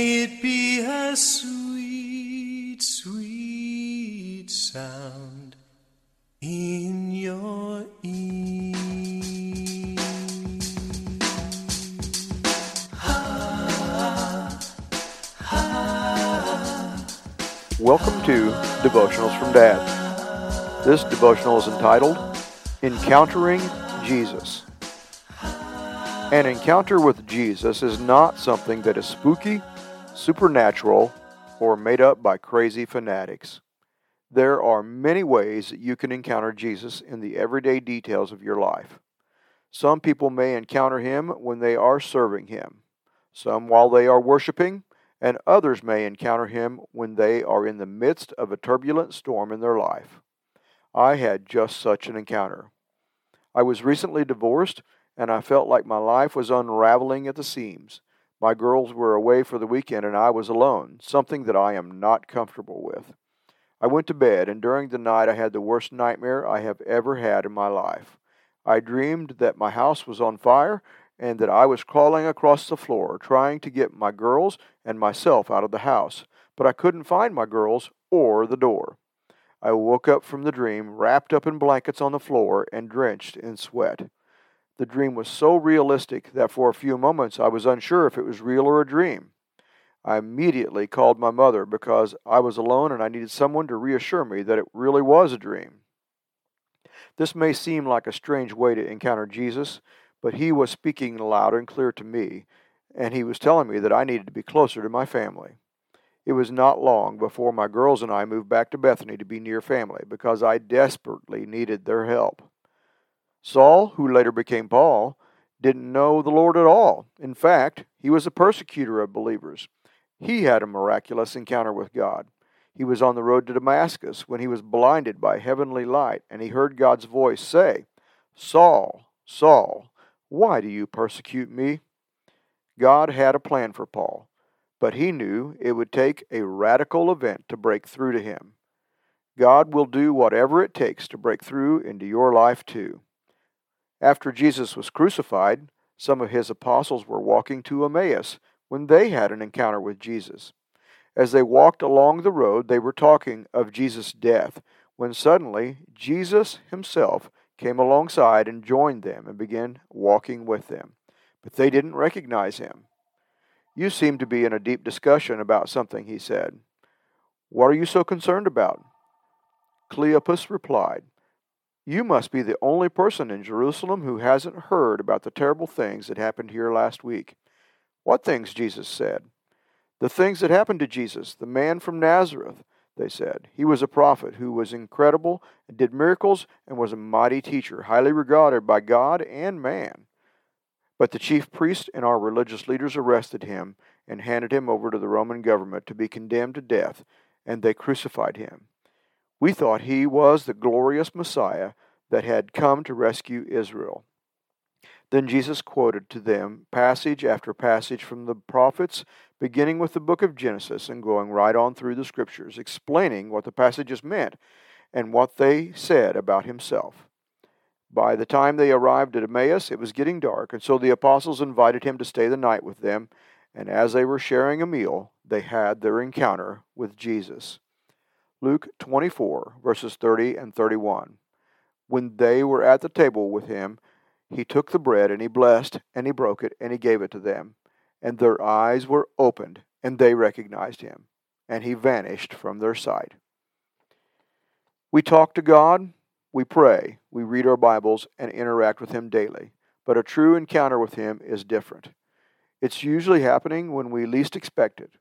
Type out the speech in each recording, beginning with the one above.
may it be a sweet, sweet sound in your ear. Welcome to Devotionals from Dad. This devotional is entitled Encountering Jesus. An encounter with Jesus is not something that is spooky, supernatural, or made up by crazy fanatics. There are many ways that you can encounter Jesus in the everyday details of your life. Some people may encounter him when they are serving him, some while they are worshiping, and others may encounter him when they are in the midst of a turbulent storm in their life. I had just such an encounter. I was recently divorced, and I felt like my life was unraveling at the seams. My girls were away for the weekend, and I was alone, something that I am not comfortable with. I went to bed, and during the night I had the worst nightmare I have ever had in my life. I dreamed that my house was on fire and that I was crawling across the floor trying to get my girls and myself out of the house, but I couldn't find my girls or the door. I woke up from the dream wrapped up in blankets on the floor and drenched in sweat. The dream was so realistic that for a few moments I was unsure if it was real or a dream. I immediately called my mother because I was alone and I needed someone to reassure me that it really was a dream. This may seem like a strange way to encounter Jesus, but he was speaking loud and clear to me, and he was telling me that I needed to be closer to my family. It was not long before my girls and I moved back to Bethany to be near family because I desperately needed their help. Saul, who later became Paul, didn't know the Lord at all. In fact, he was a persecutor of believers. He had a miraculous encounter with God. He was on the road to Damascus when he was blinded by heavenly light, and he heard God's voice say, Saul, Saul, why do you persecute me? God had a plan for Paul, but he knew it would take a radical event to break through to him. God will do whatever it takes to break through into your life too. After Jesus was crucified, some of his apostles were walking to Emmaus when they had an encounter with Jesus. As they walked along the road, they were talking of Jesus' death, when suddenly Jesus himself came alongside and joined them and began walking with them. But they didn't recognize him. You seem to be in a deep discussion about something, he said. What are you so concerned about? Cleopas replied, You must be the only person in Jerusalem who hasn't heard about the terrible things that happened here last week. What things? Jesus said. The things that happened to Jesus, the man from Nazareth they said. He was a prophet who was incredible, and did miracles, and was a mighty teacher, highly regarded by God and man. But the chief priests and our religious leaders arrested him and handed him over to the Roman government to be condemned to death, and they crucified him. We thought he was the glorious Messiah that had come to rescue Israel. Then Jesus quoted to them passage after passage from the prophets, beginning with the book of Genesis and going right on through the scriptures, explaining what the passages meant and what they said about himself. By the time they arrived at Emmaus, it was getting dark, and so the apostles invited him to stay the night with them, and as they were sharing a meal, they had their encounter with Jesus. Luke 24, verses 30 and 31. When they were at the table with him, he took the bread and he blessed and he broke it and he gave it to them. And their eyes were opened and they recognized him. And he vanished from their sight. We talk to God, we pray, we read our Bibles, and interact with Him daily. But a true encounter with Him is different. It's usually happening when we least expect it.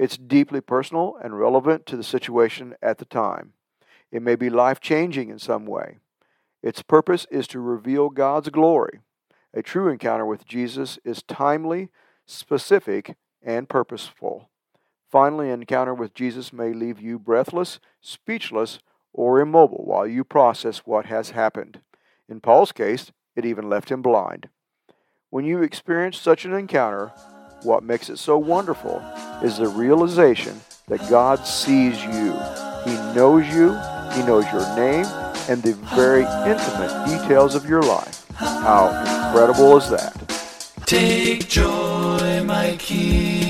It's deeply personal and relevant to the situation at the time. It may be life changing in some way. Its purpose is to reveal God's glory. A true encounter with Jesus is timely, specific, and purposeful. Finally, an encounter with Jesus may leave you breathless, speechless, or immobile while you process what has happened. In Paul's case, it even left him blind. When you experience such an encounter, what makes it so wonderful is the realization that God sees you. He knows you, He knows your name, and the very intimate details of your life. How incredible is that? Take joy, my King,